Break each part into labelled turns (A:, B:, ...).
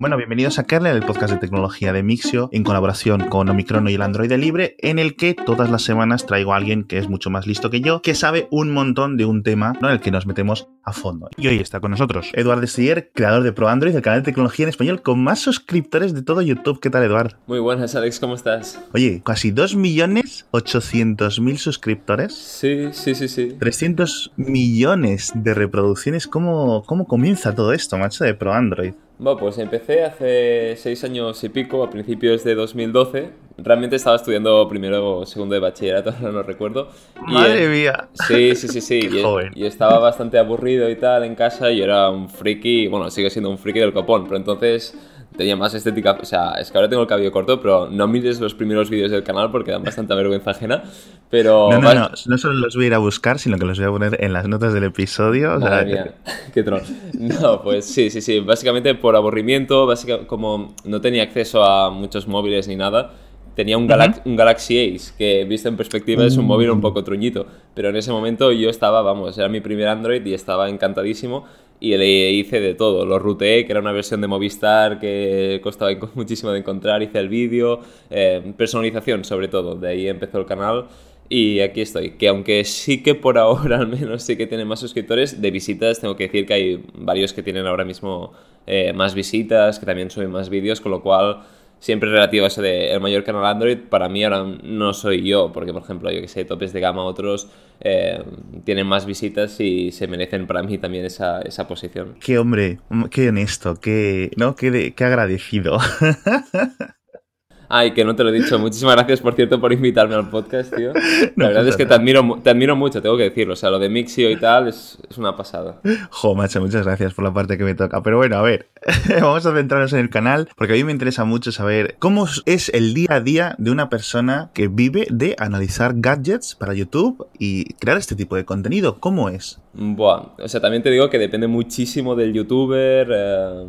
A: Bueno, bienvenidos a Kernel, el podcast de tecnología de Mixio, en colaboración con Omicron y el Android Libre, en el que todas las semanas traigo a alguien que es mucho más listo que yo, que sabe un montón de un tema en el que nos metemos a fondo. Y hoy está con nosotros Eduard Siller, creador de Pro Android, el canal de tecnología en español con más suscriptores de todo YouTube. ¿Qué tal, Eduard?
B: Muy buenas, Alex, ¿cómo estás?
A: Oye, casi 2.800.000 suscriptores.
B: Sí, sí, sí, sí.
A: 300 millones de reproducciones. ¿Cómo, cómo comienza todo esto, macho, de Pro Android?
B: Bueno, pues empecé hace seis años y pico, a principios de 2012. Realmente estaba estudiando primero o segundo de bachillerato, no lo recuerdo.
A: ¡Madre mía!
B: Sí, sí, sí, sí. y, y, estaba bastante aburrido y tal en casa y era un friki, bueno, sigue siendo un friki del copón, pero entonces tenía más estética. O sea, es que ahora tengo el cabello corto, pero no mires los primeros vídeos del canal porque dan bastante vergüenza ajena. Pero.
A: No, no, no, no solo los voy a ir a buscar, sino que los voy a poner en las notas del episodio.
B: Madre qué troll. No, pues sí, sí, sí. Básicamente por aburrimiento, básicamente como no tenía acceso a muchos móviles ni nada. Tenía un, un, Galaxy Ace, que visto en perspectiva es un móvil un mm. poco truñito. Pero en ese momento yo estaba, vamos, era mi primer Android y estaba encantadísimo y le hice de todo. Lo ruteé, que era una versión de Movistar que costaba muchísimo de encontrar, hice el vídeo, eh, personalización sobre todo, de ahí empezó el canal y aquí estoy. Que aunque sí que por ahora al menos sí que tiene más suscriptores, de visitas tengo que decir que hay varios que tienen ahora mismo eh, más visitas, que también suben más vídeos, con lo cual siempre relativo a eso de el mayor canal Android, para mí ahora no soy yo, porque por ejemplo, yo que sé, topes de gama otros eh, tienen más visitas y se merecen para mí también esa, esa posición.
A: Qué hombre, qué honesto, qué, ¿no? qué, qué agradecido.
B: Ay, que no te lo he dicho. Muchísimas gracias, por cierto, por invitarme al podcast, tío. La verdad es que te admiro, te admiro mucho, tengo que decirlo. O sea, lo de Mixio y tal es, es una pasada.
A: Jo, macho, muchas gracias por la parte que me toca. Pero bueno, a ver, vamos a centrarnos en el canal, porque a mí me interesa mucho saber cómo es el día a día de una persona que vive de analizar gadgets para YouTube y crear este tipo de contenido. ¿Cómo es?
B: Buah, o sea, también te digo que depende muchísimo del youtuber eh,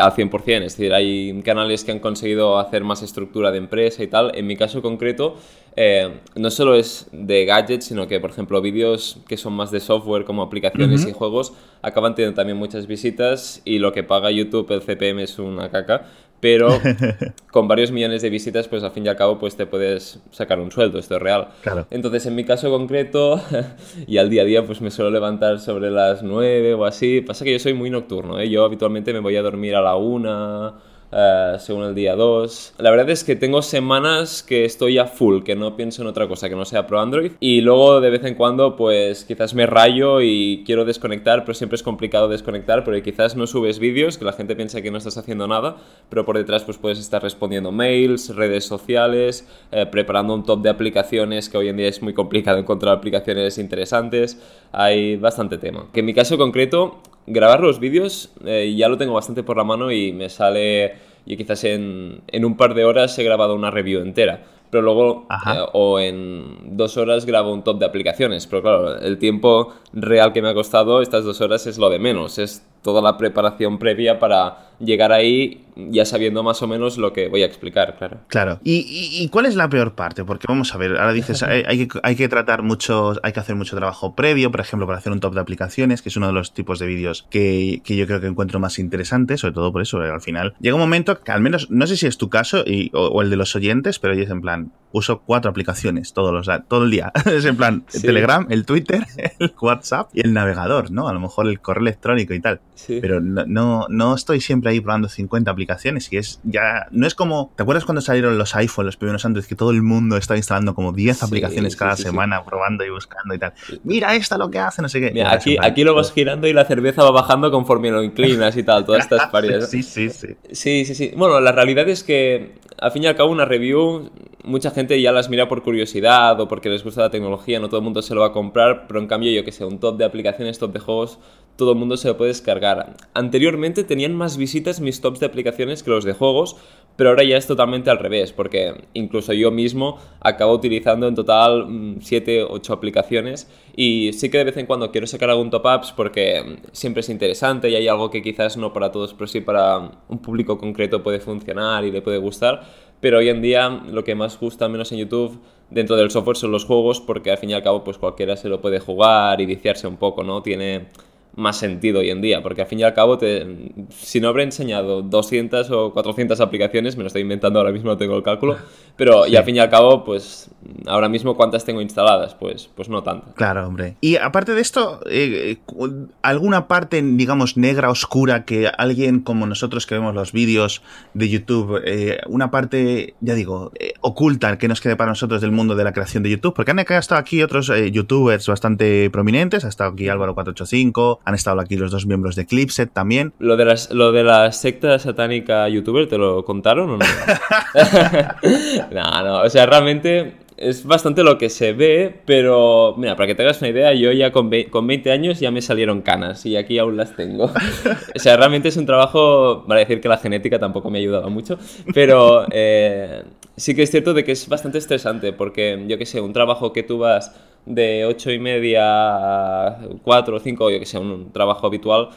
B: al 100%. Es decir, hay canales que han conseguido hacer más estructura de empresa y tal. En mi caso concreto, eh, no solo es de gadgets, sino que, por ejemplo, vídeos que son más de software como aplicaciones y juegos acaban teniendo también muchas visitas y lo que paga YouTube, el CPM es una caca pero con varios millones de visitas, pues al fin y al cabo, pues te puedes sacar un sueldo, esto es real. Entonces, en mi caso concreto, y al día a día, pues me suelo levantar sobre las 9 o así. Pasa que yo soy muy nocturno, ¿eh? Yo habitualmente me voy a dormir a la 1 eh, según el día 2. La verdad es que tengo semanas que estoy a full, que no pienso en otra cosa que no sea pro Android. Y luego de vez en cuando, pues quizás me rayo y quiero desconectar, pero siempre es complicado desconectar porque quizás no subes vídeos, que la gente piensa que no estás haciendo nada, pero por detrás pues puedes estar respondiendo mails, redes sociales, eh, preparando un top de aplicaciones, que hoy en día es muy complicado encontrar aplicaciones interesantes. Hay bastante tema. Que en mi caso concreto, grabar los vídeos eh, ya lo tengo bastante por la mano y me sale, y quizás en, en un par de horas he grabado una review entera pero luego eh, o en dos horas grabo un top de aplicaciones. Pero claro, el tiempo real que me ha costado estas dos horas es lo de menos. Es toda la preparación previa para llegar ahí ya sabiendo más o menos lo que voy a explicar, claro.
A: Claro. ¿Y, cuál es la peor parte? Porque vamos a ver, ahora dices, hay, que, hay que tratar mucho, hay que hacer mucho trabajo previo, por ejemplo, para hacer un top de aplicaciones, que es uno de los tipos de vídeos que, yo creo que encuentro más interesante, sobre todo por eso, al final. Llega un momento que al menos, no sé si es tu caso y, o, el de los oyentes, pero es en plan, uso cuatro aplicaciones todos los, todo el día. es en plan, el Telegram, el Twitter, el WhatsApp y el navegador, ¿no? A lo mejor el correo electrónico y tal. Pero no, no, estoy siempre ahí probando 50 aplicaciones y es ya. No es como. ¿Te acuerdas cuando salieron los iPhone, los primeros Android, que todo el mundo estaba instalando como 10 aplicaciones cada semana, probando y buscando y tal? Mira esta lo que hace, no sé qué.
B: Mira, aquí, aquí lo vas girando y la cerveza va bajando conforme lo inclinas y tal, todas estas parias.
A: sí, sí, sí.
B: Sí, sí, sí. Bueno, la realidad es que al fin y al cabo una review mucha gente ya las mira por curiosidad o porque les gusta la tecnología, no todo el mundo se lo va a comprar, pero en cambio yo que sé, un top de aplicaciones, top de juegos, todo el mundo se lo puede descargar. Anteriormente tenían más visitas mis tops de aplicaciones que los de juegos, pero ahora ya es totalmente al revés, porque incluso yo mismo acabo utilizando en total 7, mm, 8 aplicaciones y sí que de vez en cuando quiero sacar algún top ups porque siempre es interesante y hay algo que quizás no para todos, pero sí para un público concreto puede funcionar y le puede gustar pero hoy en día lo que más gusta, menos en YouTube, dentro del software son los juegos, porque al fin y al cabo pues cualquiera se lo puede jugar y viciarse un poco, ¿no? Tiene más sentido hoy en día, porque al fin y al cabo, te, si no habré enseñado 200 o 400 aplicaciones, me lo estoy inventando ahora mismo, no tengo el cálculo, pero y al fin y al cabo, pues ahora mismo cuántas tengo instaladas, pues, pues no tantas.
A: Claro, hombre. Y aparte de esto, eh, ¿alguna parte, digamos, negra, oscura, que alguien como nosotros que vemos los vídeos de YouTube, eh, una parte, ya digo, eh, oculta que nos quede para nosotros del mundo de la creación de YouTube? Porque han estado aquí otros youtubers bastante prominentes, ha estado aquí Álvaro 485, han estado aquí los dos miembros de Clipset también.
B: ¿Lo de, las, lo de la secta satánica youtuber te lo contaron o no? no, no, o sea, realmente es bastante lo que se ve, pero mira, para que te hagas una idea, yo ya con, con 20 años ya me salieron canas y aquí aún las tengo. o sea, realmente es un trabajo, para decir que la genética tampoco me ha ayudado mucho, pero eh, sí que es cierto de que es bastante estresante porque, yo que sé, un trabajo que tú vas de 8 y media a 4 o 5, yo que sé, un trabajo habitual,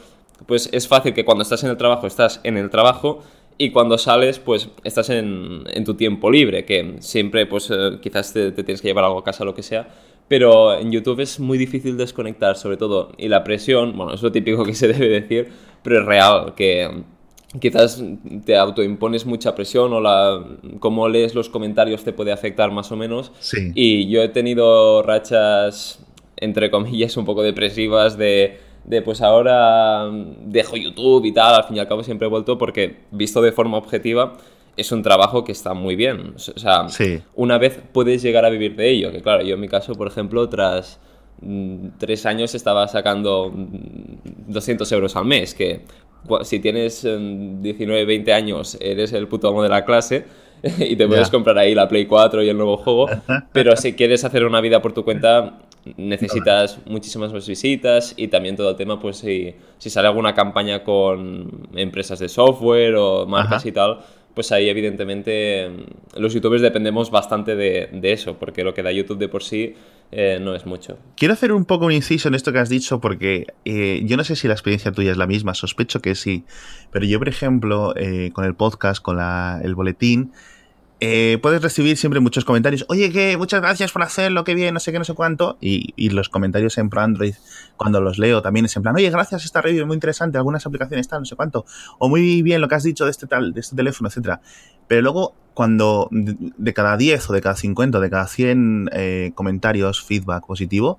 B: pues es fácil que cuando estás en el trabajo estás en el trabajo y cuando sales, pues estás en, en tu tiempo libre, que siempre, pues eh, quizás te, tienes que llevar algo a casa, lo que sea. Pero en YouTube es muy difícil desconectar, sobre todo. Y la presión, bueno, es lo típico que se debe decir, pero es real, que quizás te autoimpones mucha presión o la cómo lees los comentarios te puede afectar más o menos.
A: Sí.
B: Y yo he tenido rachas, entre comillas, un poco depresivas de de pues ahora mm, dejo YouTube y tal, al fin y al cabo siempre he vuelto porque visto de forma objetiva es un trabajo que está muy bien. O sea, una vez puedes llegar a vivir de ello, que claro, yo en mi caso, por ejemplo, tras mm, tres años estaba sacando 200 mm, euros al mes, que si tienes 19, 20 años eres el puto amo de la clase y te puedes comprar ahí la Play 4 y el nuevo juego, pero si quieres hacer una vida por tu cuenta necesitas muchísimas más visitas y también todo el tema, pues si, si sale alguna campaña con empresas de software o marcas y tal, pues ahí evidentemente los youtubers dependemos bastante de, de eso, porque lo que da YouTube de por sí eh, no es mucho.
A: Quiero hacer un poco un inciso en esto que has dicho, porque eh, yo no sé si la experiencia tuya es la misma, sospecho que sí, pero yo, por ejemplo, eh, con el podcast, con la, el boletín, eh, puedes recibir siempre muchos comentarios. Oye, que muchas gracias por hacerlo, que bien, no sé qué, no sé cuánto. Y, y, los comentarios en Pro Android, cuando los leo, también es en plan, oye, gracias, esta review muy interesante, algunas aplicaciones tal, no sé cuánto. O muy bien lo que has dicho de este tal, de este teléfono, etcétera. Pero luego, cuando de, cada 10 o de cada 50 o de cada 100 eh, comentarios, feedback positivo,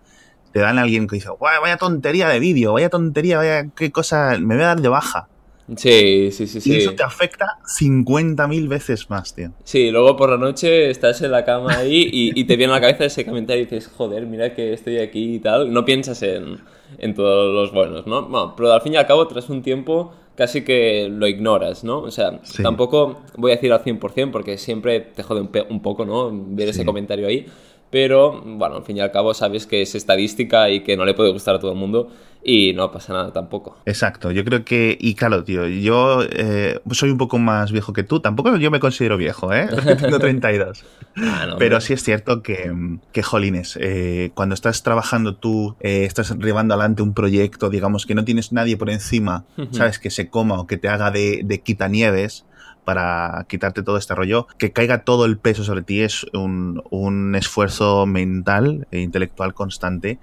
A: te dan a alguien que dice, vaya tontería de vídeo, vaya tontería, vaya qué cosa, me voy a dar de baja.
B: Sí, sí, sí, sí.
A: Y eso te afecta 50.000 veces más, tío.
B: Sí, luego por la noche estás en la cama ahí y, te viene a la cabeza ese comentario y dices, joder, mira que estoy aquí y tal. No piensas en, en todos los buenos, ¿no? Bueno, pero al fin y al cabo, tras un tiempo, casi que lo ignoras, ¿no? O sea, tampoco voy a decir al 100% porque siempre te jode un, poco, ¿no? Ver ese comentario ahí. Pero, bueno, al fin y al cabo sabes que es estadística y que no le puede gustar a todo el mundo y no pasa nada tampoco.
A: Exacto, yo creo que, y claro, tío, yo eh, soy un poco más viejo que tú, tampoco yo me considero viejo, ¿eh? Tengo 32. Ah, Pero sí es cierto que, que jolines, eh, cuando estás trabajando tú, eh, estás llevando adelante un proyecto, digamos, que no tienes nadie por encima, ¿sabes? Que se coma o que te haga de, de quitanieves, para quitarte todo este rollo, que caiga todo el peso sobre ti es un, un esfuerzo mental e intelectual constante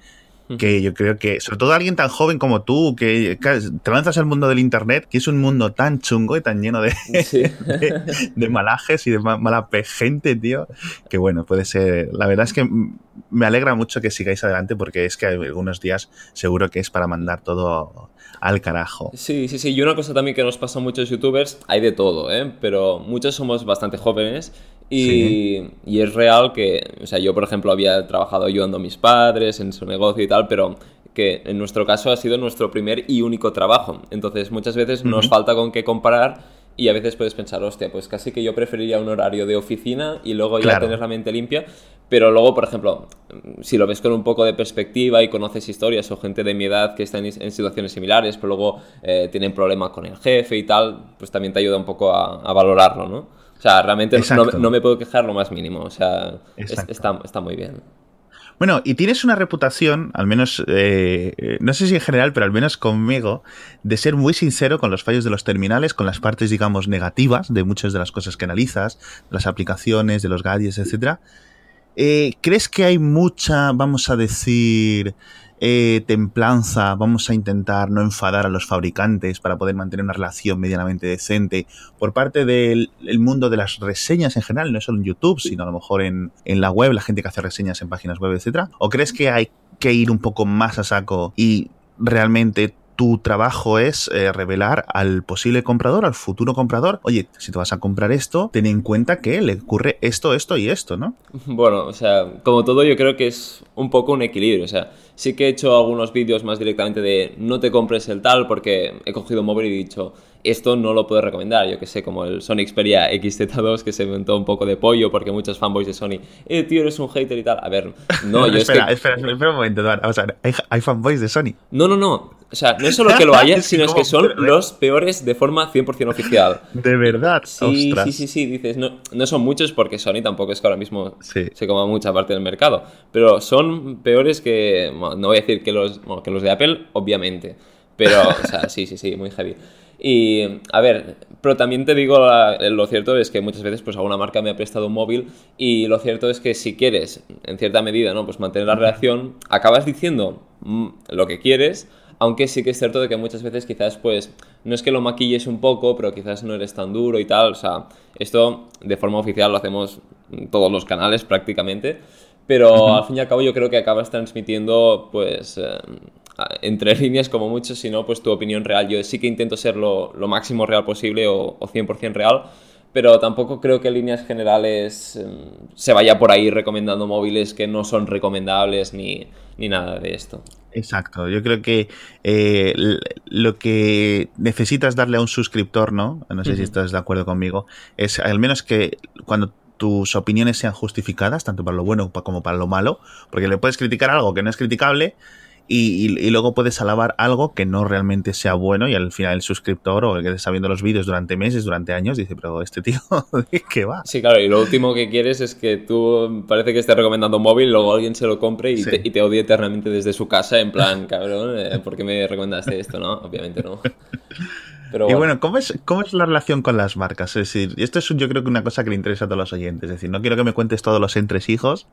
A: que yo creo que, sobre todo alguien tan joven como tú, que, te lanzas al mundo del Internet, que es un mundo tan chungo y tan lleno de, de, malajes y de mala gente, tío, que bueno, puede ser, la verdad es que me alegra mucho que sigáis adelante porque es que algunos días seguro que es para mandar todo al carajo.
B: Sí, sí, sí. Y una cosa también que nos pasa a muchos youtubers, hay de todo, ¿eh? Pero muchos somos bastante jóvenes y, y, es real que, o sea, yo por ejemplo había trabajado ayudando a mis padres en su negocio y tal, pero que en nuestro caso ha sido nuestro primer y único trabajo. Entonces muchas veces nos falta con qué comparar y a veces puedes pensar, hostia, pues casi que yo preferiría un horario de oficina y luego ya tener la mente limpia. Pero luego, por ejemplo, si lo ves con un poco de perspectiva y conoces historias o gente de mi edad que está en, situaciones similares, pero luego eh, tienen problemas con el jefe y tal, pues también te ayuda un poco a, valorarlo, ¿no? O sea, realmente no, me puedo quejar lo más mínimo. O sea, está, está muy bien.
A: Bueno, y tienes una reputación, al menos, eh, no sé si en general, pero al menos conmigo, de ser muy sincero con los fallos de los terminales, con las partes, digamos, negativas de muchas de las cosas que analizas, las aplicaciones, de los gadgets, etcétera. Eh, ¿Crees que hay mucha, vamos a decir, eh, templanza, vamos a intentar no enfadar a los fabricantes para poder mantener una relación medianamente decente por parte del mundo de las reseñas en general, no solo en YouTube, sino a lo mejor en, en la web, la gente que hace reseñas en páginas web, etcétera? ¿O crees que hay que ir un poco más a saco y realmente tu trabajo es eh, revelar al posible comprador, al futuro comprador, oye, si te vas a comprar esto, ten en cuenta que le ocurre esto, esto y esto, ¿no?
B: Bueno, o sea, como todo yo creo que es un poco un equilibrio, o sea, sí que he hecho algunos vídeos más directamente de no te compres el tal porque he cogido un móvil y he dicho, esto no lo puedo recomendar. Yo que sé, como el Sony Xperia XZ2 que se inventó un poco de pollo porque muchos fanboys de Sony, eh, tío, eres un hater y tal. A ver, no, yo
A: espera,
B: es
A: que... espera, espera un momento, Eduardo. O sea, ¿hay, ¿hay, fanboys de Sony.
B: No, no, no. O sea, no es solo que lo haya, sino es que son los peores de forma 100% oficial.
A: De verdad.
B: Sí, sí, sí, sí. Dices, no, no son muchos porque Sony tampoco es que ahora mismo sí. se coma mucha parte del mercado. Pero son peores que, bueno, no voy a decir que los, bueno, que los de Apple, obviamente. Pero, o sea, sí, sí, sí, muy heavy. Y, a ver, pero también te digo, lo cierto es que muchas veces pues alguna marca me ha prestado un móvil y lo cierto es que si quieres, en cierta medida, ¿no? Pues mantener la relación, acabas diciendo mm, lo que quieres, aunque sí que es cierto de que muchas veces quizás pues no es que lo maquilles un poco, pero quizás no eres tan duro y tal, o sea, esto de forma oficial lo hacemos en todos los canales prácticamente, pero al fin y al cabo yo creo que acabas transmitiendo pues... Eh, entre líneas como mucho, si no, pues tu opinión real. Yo sí que intento ser lo, máximo real posible o, 100% real, pero tampoco creo que en líneas generales em, se vaya por ahí recomendando móviles que no son recomendables ni, nada de esto.
A: Exacto, yo creo que eh, lo que necesitas darle a un suscriptor, ¿no? No sé si estás de acuerdo conmigo, es al menos que cuando tus opiniones sean justificadas, tanto para lo bueno como para lo malo, porque le puedes criticar algo que no es criticable, y, luego puedes alabar algo que no realmente sea bueno y al final el suscriptor o el que está viendo los vídeos durante meses, durante años, dice, pero este tío, ¿de qué va?
B: Sí, claro, y lo último que quieres es que tú parece que estés recomendando un móvil, luego alguien se lo compre y, te, y odie eternamente desde su casa en plan, cabrón, eh, ¿por qué me recomendaste esto? No, obviamente no.
A: Y bueno, ¿cómo es, ¿cómo es la relación con las marcas? Es decir, esto es yo creo que una cosa que le interesa a todos los oyentes. Es decir, no quiero que me cuentes todos los entresijos,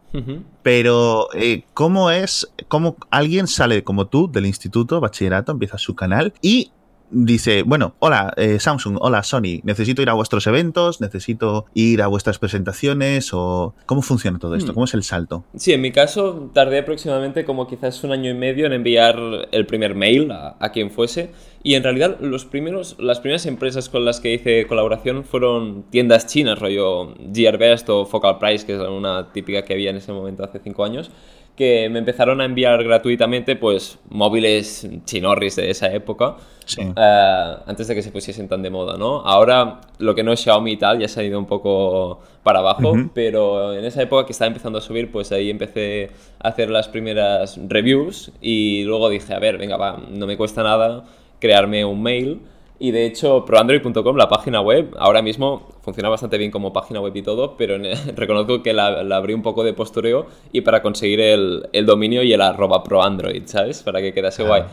A: pero eh, ¿cómo es, cómo alguien sale como tú del instituto, bachillerato, empieza su canal y dice, bueno, hola eh, Samsung, hola Sony, necesito ir a vuestros eventos, necesito ir a vuestras presentaciones o cómo funciona todo esto, hmm. cómo es el salto.
B: Sí, en mi caso tardé aproximadamente como quizás un año y medio en enviar el primer mail a, a quien fuese y en realidad los primeros, las primeras empresas con las que hice colaboración fueron tiendas chinas, rollo Gearbest o Focal Price, que es una típica que había en ese momento hace cinco años que me empezaron a enviar gratuitamente pues móviles chinorris de esa época eh, antes de que se pusiesen tan de moda, ¿no? Ahora lo que no es Xiaomi y tal ya se ha ido un poco para abajo, pero en esa época que estaba empezando a subir, pues ahí empecé a hacer las primeras reviews y luego dije, a ver, venga, va, no me cuesta nada crearme un mail y de hecho, proandroid.com, la página web, ahora mismo funciona bastante bien como página web y todo, pero reconozco que la, abrí un poco de postureo y para conseguir el, dominio y el arroba proandroid, ¿sabes? Para que quedase guay.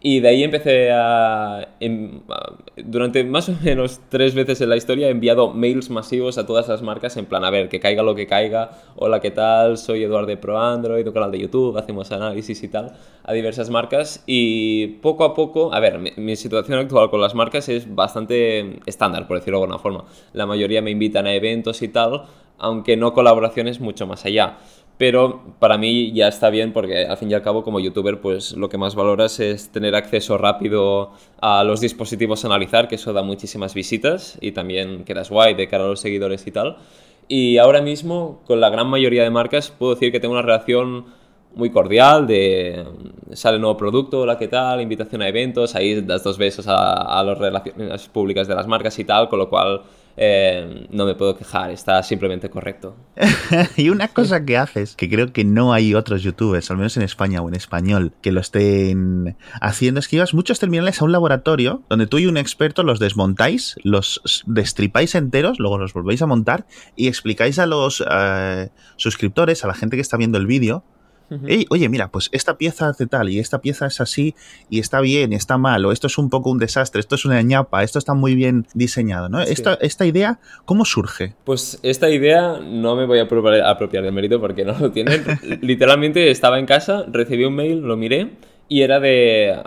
B: Y de ahí empecé a, Durante más o menos tres veces en la historia he enviado mails masivos a todas las marcas en plan, a ver, que caiga lo que caiga. Hola, ¿qué tal? Soy Eduardo de Pro Android, un canal de YouTube, hacemos análisis y tal, a diversas marcas. Y poco a poco, a ver, mi, situación actual con las marcas es bastante estándar, por decirlo de alguna forma. La mayoría me invitan a eventos y tal, aunque no colaboraciones mucho más allá pero para mí ya está bien porque al fin y al cabo como youtuber pues lo que más valoras es tener acceso rápido a los dispositivos a analizar, que eso da muchísimas visitas y también quedas guay de cara a los seguidores y tal. Y ahora mismo con la gran mayoría de marcas puedo decir que tengo una relación muy cordial de sale nuevo producto, hola, ¿qué tal? Invitación a eventos, ahí das dos besos a, a las relaciones públicas de las marcas y tal, con lo cual eh, no me puedo quejar, está simplemente correcto.
A: y una cosa que haces, que creo que no hay otros youtubers, al menos en España o en español, que lo estén haciendo, es que llevas muchos terminales a un laboratorio donde tú y un experto los desmontáis, los destripáis enteros, luego los volvéis a montar y explicáis a los eh, suscriptores, a la gente que está viendo el vídeo, oye, mira, pues esta pieza hace tal y esta pieza es así y está bien, está mal, o esto es un poco un desastre, esto es una ñapa, esto está muy bien diseñado, ¿no? Esta, esta idea, ¿cómo surge?
B: Pues esta idea no me voy a apropiar del mérito porque no lo tienen. Literalmente estaba en casa, recibí un mail, lo miré y era de,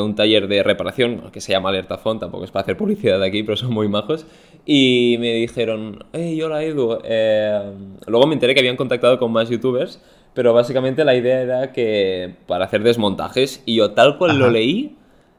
B: un taller de reparación que se llama Alertafon, tampoco es para hacer publicidad de aquí, pero son muy majos. Y me dijeron, hey, hola Edu. Eh, luego me enteré que habían contactado con más youtubers, pero básicamente la idea era que para hacer desmontajes, y yo tal cual lo leí,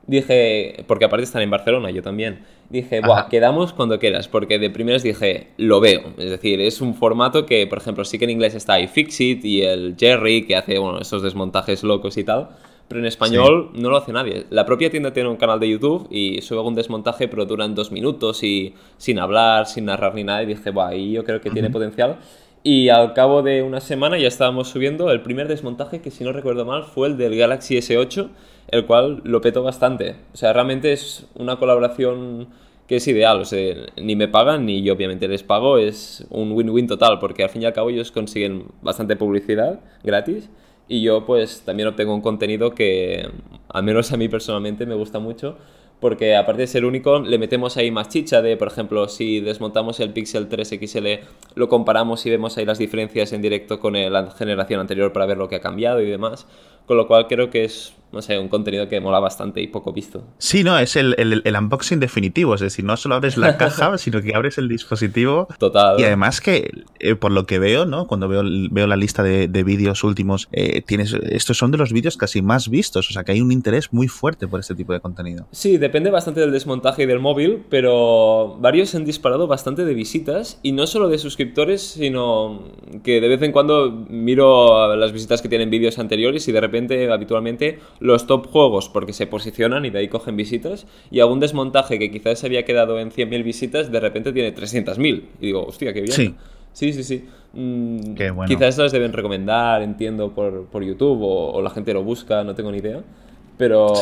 B: dije, porque aparte están en Barcelona, yo también, dije, Buah, quedamos cuando quieras, porque de primeras dije, lo veo. Es decir, es un formato que, por ejemplo, sí que en inglés está iFixit y el Jerry, que hace, bueno, esos desmontajes locos y tal pero en español no lo hace nadie. La propia tienda tiene un canal de YouTube y sube algún desmontaje, pero duran dos minutos y sin hablar, sin narrar ni nada. Y dije, va, ahí yo creo que tiene potencial. Y al cabo de una semana ya estábamos subiendo el primer desmontaje, que si no recuerdo mal, fue el del Galaxy S8, el cual lo petó bastante. O sea, realmente es una colaboración que es ideal. O sea, ni me pagan ni yo obviamente les pago. Es un win-win total, porque al fin y al cabo ellos consiguen bastante publicidad gratis y yo pues también obtengo un contenido que al menos a mí personalmente me gusta mucho porque aparte de ser único le metemos ahí más chicha de, por ejemplo, si desmontamos el Pixel 3 XL, lo comparamos y vemos ahí las diferencias en directo con la generación anterior para ver lo que ha cambiado y demás. Con lo cual creo que es, no sé, un contenido que mola bastante y poco visto.
A: Sí, no, es el, el, unboxing definitivo. Es decir, no solo abres la caja, sino que abres el dispositivo.
B: Total.
A: Y además que, eh, por lo que veo, ¿no? Cuando veo, veo la lista de, de vídeos últimos, eh, tienes, estos son de los vídeos casi más vistos. O sea, que hay un interés muy fuerte por este tipo de contenido.
B: Sí, depende bastante del desmontaje y del móvil, pero varios han disparado bastante de visitas. Y no solo de suscriptores, sino que de vez en cuando miro las visitas que tienen vídeos anteriores y de repente habitualmente, los top juegos porque se posicionan y de ahí cogen visitas, y algún desmontaje que quizás se había quedado en 100.000 visitas, de repente tiene 300.000. Y digo, hostia, qué bien.
A: Sí.
B: Sí, sí, sí. Mm, quizás las deben recomendar, entiendo, por, por YouTube o, la gente lo busca, no tengo ni idea. Pero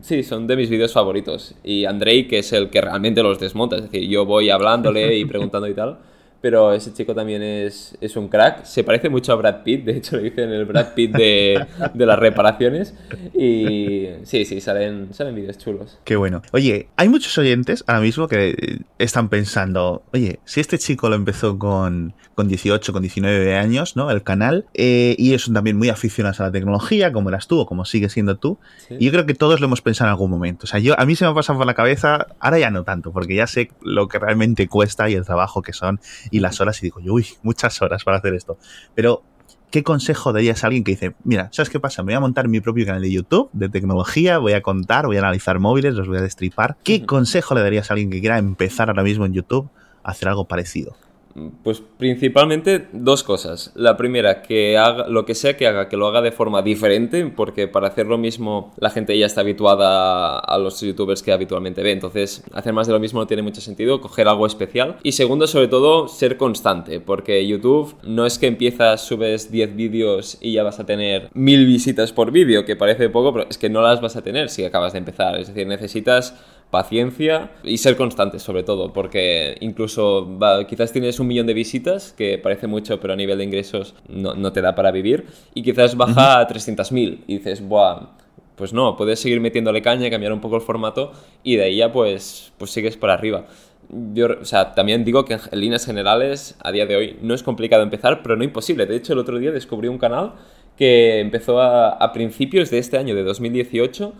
B: sí. son de mis vídeos favoritos. Y Andrei, que es el que realmente los desmonta, es decir, yo voy hablándole y preguntando y tal pero ese chico también es, es, un crack. Se parece mucho a Brad Pitt, de hecho le dicen el Brad Pitt de, de las reparaciones. Y sí, sí, salen, salen vídeos chulos.
A: Qué bueno. Oye, hay muchos oyentes ahora mismo que están pensando, oye, si este chico lo empezó con, con 18, con 19 años, ¿no? El canal, eh, y son también muy aficionados a la tecnología, como eras tú o como sigues siendo tú. Y yo creo que todos lo hemos pensado en algún momento. O sea, yo, a mí se me ha pasado por la cabeza, ahora ya no tanto, porque ya sé lo que realmente cuesta y el trabajo que son y las horas y digo, uy, muchas horas para hacer esto. Pero, ¿qué consejo darías a alguien que dice, mira, ¿sabes qué pasa? Me voy a montar mi propio canal de YouTube de tecnología, voy a contar, voy a analizar móviles, los voy a destripar. ¿Qué consejo le darías a alguien que quiera empezar ahora mismo en YouTube a hacer algo parecido?
B: Pues principalmente dos cosas. La primera, que haga lo que sea que haga, que lo haga de forma diferente, porque para hacer lo mismo la gente ya está habituada a los youtubers que habitualmente ve. Entonces, hacer más de lo mismo no tiene mucho sentido, coger algo especial. Y segundo, sobre todo, ser constante, porque YouTube no es que empiezas, subes 10 vídeos y ya vas a tener mil visitas por vídeo, que parece poco, pero es que no las vas a tener si acabas de empezar. Es decir, necesitas paciencia y ser constante sobre todo, porque incluso quizás tienes un millón de visitas, que parece mucho, pero a nivel de ingresos no, te da para vivir, y quizás baja a 300.000 y dices, Buah, pues no, puedes seguir metiéndole caña, cambiar un poco el formato y de ahí ya pues, pues sigues por arriba. Yo, o sea, también digo que en líneas generales, a día de hoy, no es complicado empezar, pero no imposible. De hecho, el otro día descubrí un canal que empezó a, a principios de este año, de 2018,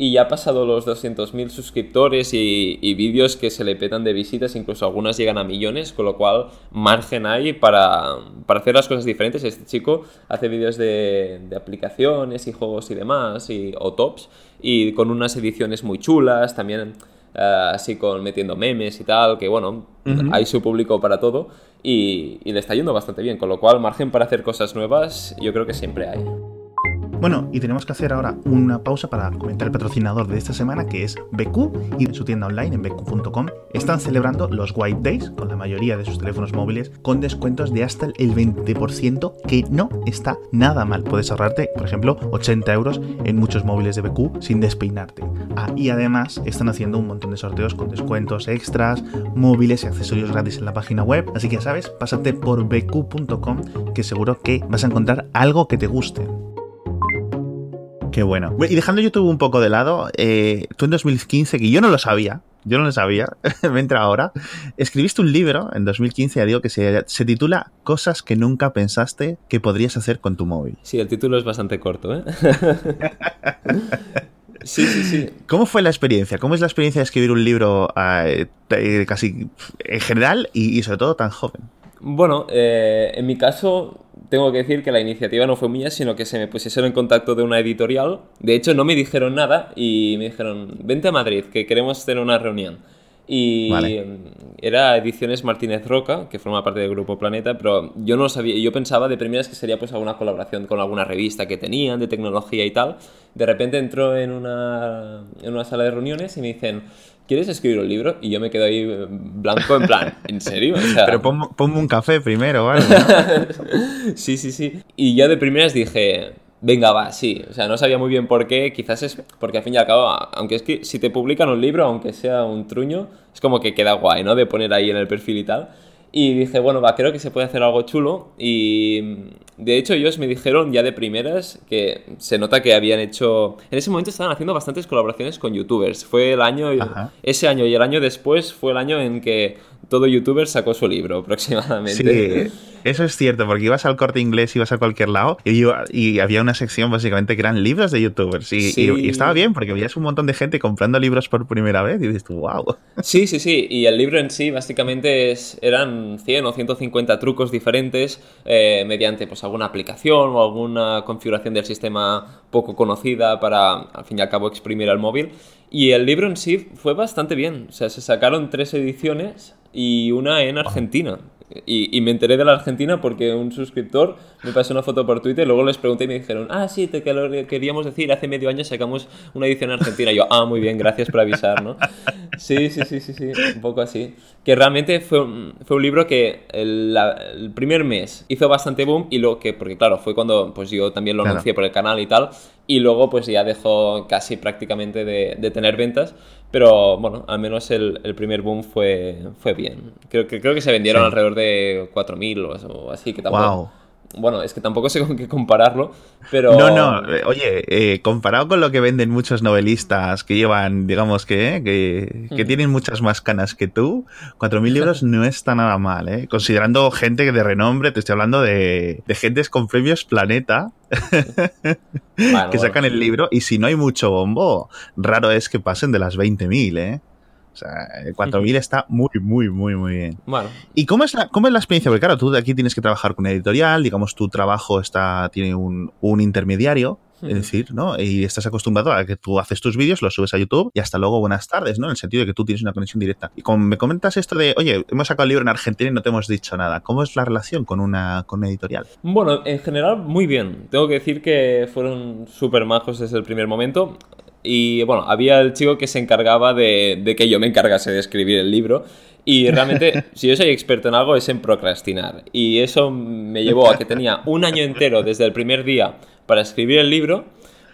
B: y ya ha pasado los 200.000 suscriptores y, vídeos que se le petan de visitas, incluso algunas llegan a millones, con lo cual margen hay para, hacer las cosas diferentes. Este chico hace vídeos de, aplicaciones y juegos y demás, y, o tops, y con unas ediciones muy chulas, también eh, así con metiendo memes y tal, que bueno, hay su público para todo, y, y le está yendo bastante bien, con lo cual margen para hacer cosas nuevas yo creo que siempre hay.
A: Bueno, y tenemos que hacer ahora una pausa para comentar el patrocinador de esta semana que es BQ y en su tienda online en bq.com están celebrando los White Days con la mayoría de sus teléfonos móviles con descuentos de hasta el 20% que no está nada mal. Puedes ahorrarte, por ejemplo, 80 euros en muchos móviles de BQ sin despeinarte. Ah, y además están haciendo un montón de sorteos con descuentos extras, móviles y accesorios gratis en la página web. Así que ya sabes, pásate por bq.com que seguro que vas a encontrar algo que te guste. Qué bueno. Y dejando YouTube un poco de lado, eh, tú en 2015, que yo no lo sabía, yo no lo sabía, me entra ahora, escribiste un libro en 2015, ya digo, que se, se, titula Cosas que nunca pensaste que podrías hacer con tu móvil.
B: Sí, el título es bastante corto, ¿eh? sí, sí, sí.
A: ¿Cómo fue la experiencia? ¿Cómo es la experiencia de escribir un libro eh, casi en general y, y, sobre todo tan joven?
B: Bueno, eh, en mi caso tengo que decir que la iniciativa no fue mía, sino que se me pusieron en contacto de una editorial. De hecho, no me dijeron nada y me dijeron, vente a Madrid, que queremos tener una reunión. Y era Ediciones Martínez Roca, que forma parte del Grupo Planeta, pero yo no sabía, yo pensaba de primeras que sería pues alguna colaboración con alguna revista que tenían de tecnología y tal. De repente entró en una, en una sala de reuniones y me dicen, ¿quieres escribir un libro? Y yo me quedo ahí eh, blanco en plan, ¿en serio?
A: Pero ponme un café primero, ¿vale?
B: sí, sí, sí. Y ya de primeras dije, venga, va, sí. O sea, no sabía muy bien por qué. Quizás es porque al fin y al cabo, aunque es que si te publican un libro, aunque sea un truño, es como que queda guay, ¿no? De poner ahí en el perfil y tal. Y dije, bueno, va, creo que se puede hacer algo chulo. Y de hecho ellos me dijeron ya de primeras que se nota que habían hecho... En ese momento estaban haciendo bastantes colaboraciones con youtubers. Fue el año... Ese año y el año después fue el año en que todo youtuber sacó su libro aproximadamente.
A: Sí, eso es cierto, porque ibas al corte inglés, ibas a cualquier lado y, y había una sección básicamente que eran libros de youtubers. Y, estaba bien, porque veías un montón de gente comprando libros por primera vez y dices wow.
B: Sí, sí, sí. Y el libro en sí básicamente es, eran 100 o 150 trucos diferentes eh, mediante pues, alguna aplicación o alguna configuración del sistema poco conocida para, al fin y al cabo, exprimir al móvil. Y el libro en sí fue bastante bien. O sea, se sacaron tres ediciones y una en Argentina. Y, me enteré de la Argentina porque un suscriptor me pasó una foto por Twitter, luego les pregunté y me dijeron, ah, sí, te queríamos decir, hace medio año sacamos una edición en Argentina. Y yo, ah, muy bien, gracias por avisar, ¿no? Sí, sí, sí, sí, sí, un poco así. Que realmente fue un, fue un libro que el, el, primer mes hizo bastante boom y luego que, porque claro, fue cuando pues yo también lo anuncié por el canal y tal, y luego pues ya dejó casi prácticamente de, de tener ventas. Pero bueno, al menos el, el, primer boom fue, fue bien. Creo que, creo que se vendieron alrededor de 4.000 o, así, que tampoco... Bueno, es que tampoco sé con qué compararlo, pero...
A: No, no, eh, oye, eh, comparado con lo que venden muchos novelistas que llevan, digamos que, que, que tienen muchas más canas que tú, 4.000 libros no está nada mal, ¿eh? Considerando gente de renombre, te estoy hablando de, de gentes con premios Planeta, que sacan el libro, y si no hay mucho bombo, raro es que pasen de las 20.000, ¿eh? O sea, el 4000 está muy, muy, muy, muy bien.
B: Bueno.
A: ¿Y cómo es, la, cómo es la experiencia? Porque claro, tú de aquí tienes que trabajar con una editorial, digamos, tu trabajo está, tiene un, un intermediario, es decir, ¿no? Y estás acostumbrado a que tú haces tus vídeos, los subes a YouTube y hasta luego buenas tardes, ¿no? En el sentido de que tú tienes una conexión directa. Y como me comentas esto de, oye, hemos sacado el libro en Argentina y no te hemos dicho nada, ¿cómo es la relación con una, con una editorial?
B: Bueno, en general muy bien. Tengo que decir que fueron súper majos desde el primer momento. Y bueno, había el chico que se encargaba de, de, que yo me encargase de escribir el libro. Y realmente, si yo soy experto en algo, es en procrastinar. Y eso me llevó a que tenía un año entero desde el primer día para escribir el libro.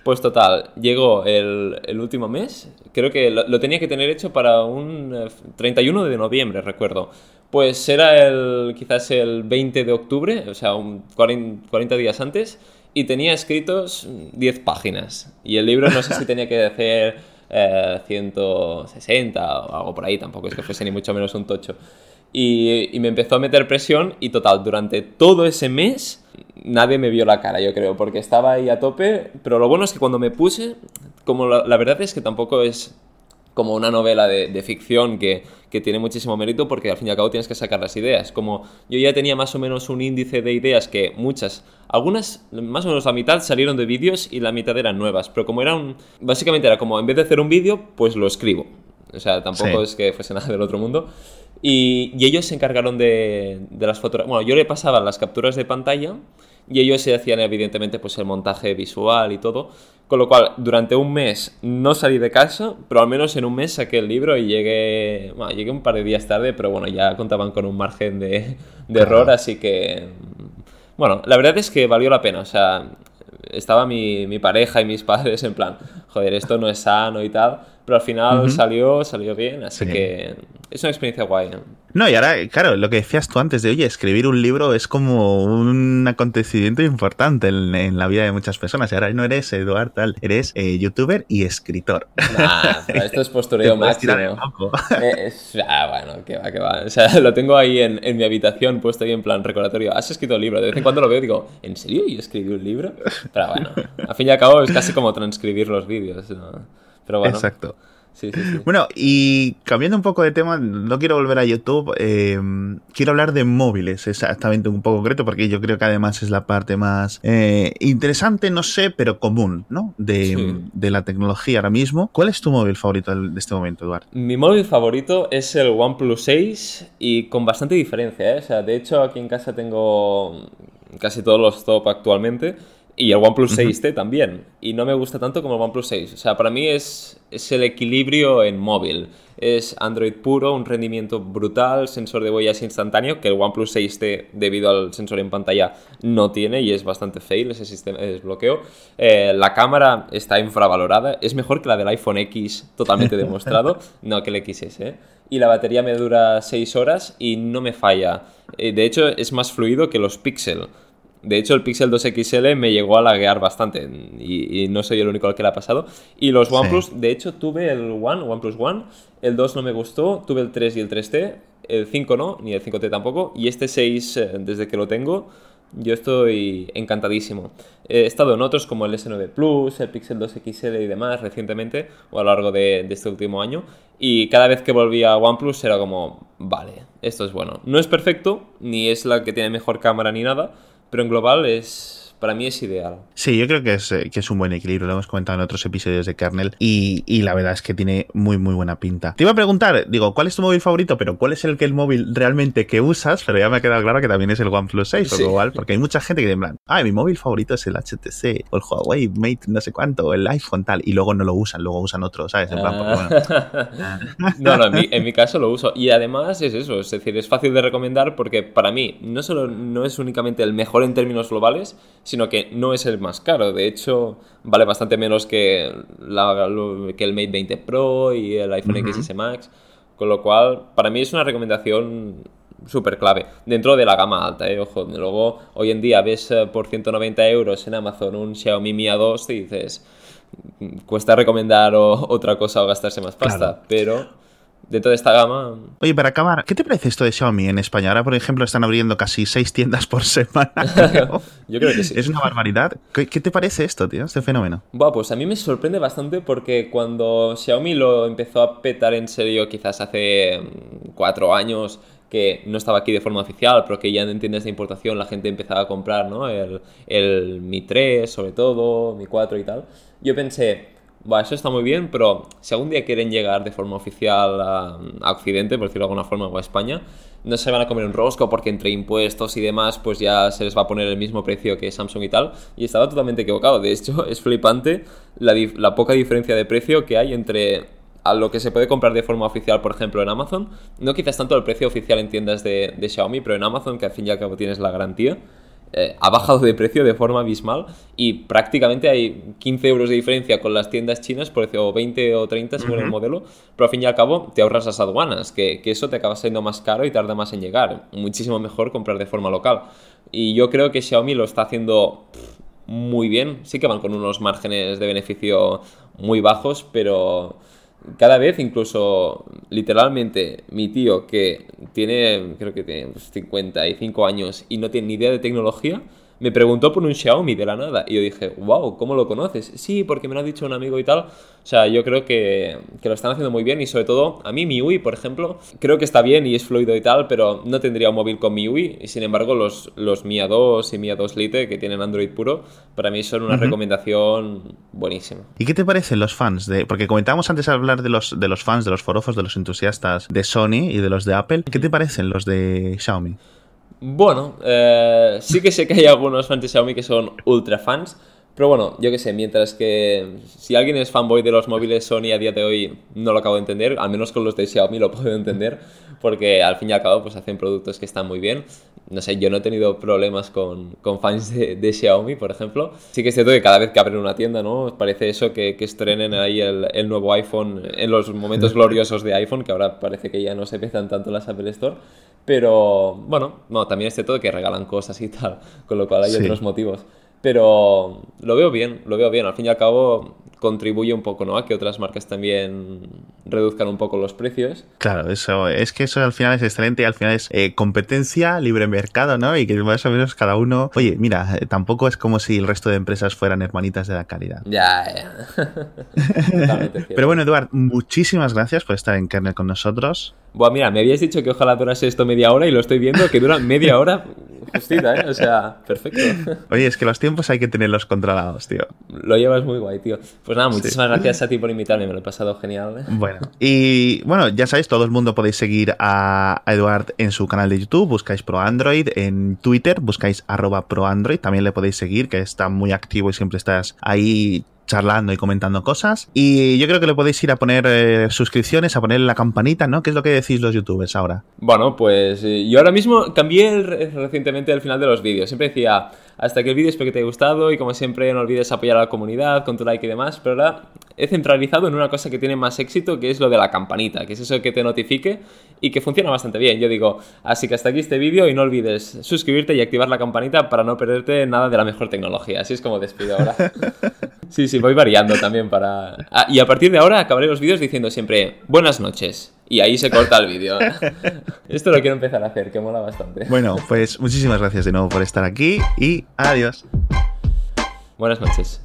B: Pues total, llegó el, el último mes, creo que lo, lo, tenía que tener hecho para un 31 de noviembre, recuerdo. Pues era el quizás el 20 de octubre, o sea, un 40, 40 días antes, y tenía escritos 10 páginas. Y el libro no sé si tenía que hacer eh, 160 o algo por ahí, tampoco es que fuese ni mucho menos un tocho. Y, me empezó a meter presión y total, durante todo ese mes nadie me vio la cara, yo creo, porque estaba ahí a tope. Pero lo bueno es que cuando me puse, como la, la verdad es que tampoco es como una novela de, de ficción que, que, tiene muchísimo mérito porque al fin y al cabo tienes que sacar las ideas. Como yo ya tenía más o menos un índice de ideas que muchas, algunas más o menos la mitad salieron de vídeos y la mitad eran nuevas, pero como era un... Básicamente era como en vez de hacer un vídeo, pues lo escribo. O sea, tampoco sí. es que fuese nada del otro mundo. Y, y ellos se encargaron de, de las fotografías. Bueno, yo le pasaba las capturas de pantalla y ellos se hacían evidentemente pues el montaje visual y todo. Con lo cual, durante un mes no salí de casa, pero al menos en un mes saqué el libro y llegué, bueno, llegué un par de días tarde, pero bueno, ya contaban con un margen de, de error, así que, bueno, la verdad es que valió la pena, o sea, estaba mi, mi pareja y mis padres en plan, joder, esto no es sano y tal, pero al final uh -huh. salió, salió bien, así sí. que es una experiencia guay.
A: No, y ahora, claro, lo que decías tú antes de, oye, escribir un libro es como un acontecimiento importante en, la vida de muchas personas. Y ahora no eres Eduard tal, eres eh, youtuber y escritor.
B: Nah, pero esto es postureo máximo. Eh, ah, bueno, que va, que va. O sea, lo tengo ahí en, mi habitación puesto ahí en plan recordatorio. Has escrito un libro. De vez en cuando lo veo y digo, ¿en serio yo escribí un libro? Pero bueno, al fin y al cabo es casi como transcribir los vídeos. Pero bueno.
A: Exacto. Bueno, y cambiando un poco de tema, no quiero volver a YouTube, eh, quiero hablar de móviles, exactamente un poco concreto, porque yo creo que además es la parte más eh, interesante, no sé, pero común, ¿no? De, la tecnología ahora mismo. ¿Cuál es tu móvil favorito de este momento, Eduardo?
B: Mi móvil favorito es el OnePlus 6 y con bastante diferencia, ¿eh? O sea, de hecho aquí en casa tengo casi todos los top actualmente. Y el OnePlus 6T también. Y no me gusta tanto como el OnePlus 6. O sea, para mí es, es el equilibrio en móvil. Es Android puro, un rendimiento brutal, sensor de huellas instantáneo, que el OnePlus 6T, debido al sensor en pantalla, no tiene y es bastante fail ese sistema de desbloqueo. Eh, la cámara está infravalorada, es mejor que la del iPhone X, totalmente demostrado, no que el XS. ¿eh? Y la batería me dura 6 horas y no me falla. Eh, de hecho, es más fluido que los Pixel. De hecho, el Pixel 2 XL me llegó a laguear bastante y, no soy el único al que le ha pasado. Y los OnePlus, de hecho, tuve el One, OnePlus One, el 2 no me gustó, tuve el 3 y el 3T, el 5 no, ni el 5T tampoco, y este 6, eh, desde que lo tengo, yo estoy encantadísimo. He estado en otros como el S9 Plus, el Pixel 2 XL y demás recientemente, o a lo largo de, de este último año, y cada vez que volvía a OnePlus era como, vale, esto es bueno. No es perfecto, ni es la que tiene mejor cámara ni nada, pero en global es para mí es ideal.
A: Sí, yo creo que es, eh, que es un buen equilibrio, lo hemos comentado en otros episodios de Kernel y, y, la verdad es que tiene muy muy buena pinta. Te iba a preguntar, digo, ¿cuál es tu móvil favorito? Pero ¿cuál es el que el móvil realmente que usas? Pero ya me ha quedado claro que también es el OnePlus 6, o igual, porque hay mucha gente que en plan, ah, mi móvil favorito es el HTC, o el Huawei Mate no sé cuánto, o el iPhone tal, y luego no lo usan, luego usan otro, ¿sabes? En plan,
B: bueno. no, no, en mi, en mi caso lo uso. Y además es eso, es decir, es fácil de recomendar porque para mí no solo no es únicamente el mejor en términos globales, sino que no es el más caro. De hecho, vale bastante menos que, que el Mate 20 Pro y el iPhone XS Max. Con lo cual, para mí es una recomendación súper clave. Dentro de la gama alta, ¿eh? Ojo, luego hoy en día ves eh, por 190 euros en Amazon un Xiaomi Mi A2 y dices, cuesta recomendar otra cosa o gastarse más pasta, pero dentro de esta gama.
A: Oye, para acabar, ¿qué te parece esto de Xiaomi en España? Ahora, por ejemplo, están abriendo casi seis tiendas por semana.
B: Yo creo que sí.
A: Es una barbaridad. ¿Qué, te parece esto, tío? Este fenómeno.
B: Bueno, pues a mí me sorprende bastante porque cuando Xiaomi lo empezó a petar en serio, quizás hace mm, cuatro años, que no estaba aquí de forma oficial, pero que ya en tiendas de importación la gente empezaba a comprar, ¿no? El, el Mi 3, sobre todo, Mi 4 y tal. Yo pensé, Va, eso está muy bien, pero si algún día quieren llegar de forma oficial a, Occidente, por decirlo de alguna forma, o a España, no se van a comer un rosco porque entre impuestos y demás, pues ya se les va a poner el mismo precio que Samsung y tal. Y estaba totalmente equivocado. De hecho, es flipante la, poca diferencia de precio que hay entre a lo que se puede comprar de forma oficial, por ejemplo, en Amazon. No quizás tanto el precio oficial en tiendas de, de Xiaomi, pero en Amazon, que al fin y al cabo tienes la garantía eh, ha bajado de precio de forma abismal y prácticamente hay 15 euros de diferencia con las tiendas chinas, por o 20 o 30 según el modelo, pero al fin y al cabo te ahorras las aduanas, que, eso te acaba siendo más caro y tarda más en llegar. Muchísimo mejor comprar de forma local. Y yo creo que Xiaomi lo está haciendo muy bien. Sí que van con unos márgenes de beneficio muy bajos, pero cada vez, incluso literalmente, mi tío que tiene, creo que tiene 55 años y no tiene ni idea de tecnología, me preguntó por un Xiaomi de la nada. Y yo dije, wow, ¿cómo lo conoces? Sí, porque me lo ha dicho un amigo y tal. O sea, yo creo que, que, lo están haciendo muy bien y sobre todo, a mí mi UI, por ejemplo, creo que está bien y es fluido y tal, pero no tendría un móvil con mi UI. Y sin embargo, los, los Mi A2 y Mi A2 Lite, que tienen Android puro, para mí son una recomendación buenísima.
A: ¿Y qué te parecen los fans? de Porque comentábamos antes hablar de los, de los fans, de los forofos, de los entusiastas de Sony y de los de Apple. ¿Qué te parecen los de Xiaomi?
B: Bueno, eh, sí que sé que hay algunos fans de Xiaomi que son ultra fans, pero bueno, yo qué sé, mientras que si alguien es fanboy de los móviles Sony a día de hoy no lo acabo de entender, al menos con los de Xiaomi lo puedo entender, porque al fin y al cabo pues hacen productos que están muy bien. No sé, yo no he tenido problemas con, con fans de, Xiaomi, por ejemplo. Sí que es cierto que cada vez que abren una tienda, ¿no? Parece eso que, que estrenen ahí el, el, nuevo iPhone en los momentos gloriosos de iPhone, que ahora parece que ya no se pesan tanto las Apple Store. Pero bueno, no, también es cierto que regalan cosas y tal, con lo cual hay otros motivos. Pero lo veo bien, lo veo bien. Al fin y al cabo contribuye un poco, ¿no? A que otras marcas también reduzcan un poco los precios.
A: Claro, eso es que eso al final es excelente y al final es eh, competencia, libre mercado, ¿no? Y que más o menos cada uno, oye, mira, eh, tampoco es como si el resto de empresas fueran hermanitas de la calidad.
B: Ya, ya.
A: Pero bueno, Eduard, muchísimas gracias por estar en Kernel con nosotros.
B: Buah, mira, me habías dicho que ojalá durase esto media hora y lo estoy viendo que dura media hora justita, ¿eh? O sea, perfecto.
A: Oye, es que los tiempos hay que tenerlos controlados, tío.
B: Lo llevas muy guay, tío. Pues nada, muchísimas gracias a ti por invitarme, me lo he pasado genial. ¿eh?
A: Bueno, y bueno, ya sabéis, todo el mundo podéis seguir a Eduard en su canal de YouTube, buscáis Pro Android, en Twitter buscáis arroba Pro Android, también le podéis seguir, que está muy activo y siempre estás ahí charlando y comentando cosas. Y yo creo que le podéis ir a poner eh, suscripciones, a poner la campanita, ¿no? ¿Qué es lo que decís los youtubers ahora?
B: Bueno, pues eh, yo ahora mismo cambié recientemente el final de los vídeos. Siempre decía, hasta que el vídeo espero que te haya gustado y como siempre no olvides apoyar a la comunidad con tu like y demás, pero ahora he centralizado en una cosa que tiene más éxito, que es lo de la campanita, que es eso que te notifique y que funciona bastante bien. Yo digo, así que hasta aquí este vídeo y no olvides suscribirte y activar la campanita para no perderte nada de la mejor tecnología. Así es como despido ahora. sí, sí, voy variando también para... Ah, y a partir de ahora acabaré los vídeos diciendo siempre buenas noches. Y ahí se corta el vídeo. Esto lo quiero empezar a hacer, que mola bastante.
A: Bueno, pues muchísimas gracias de nuevo por estar aquí y adiós.
B: Buenas noches.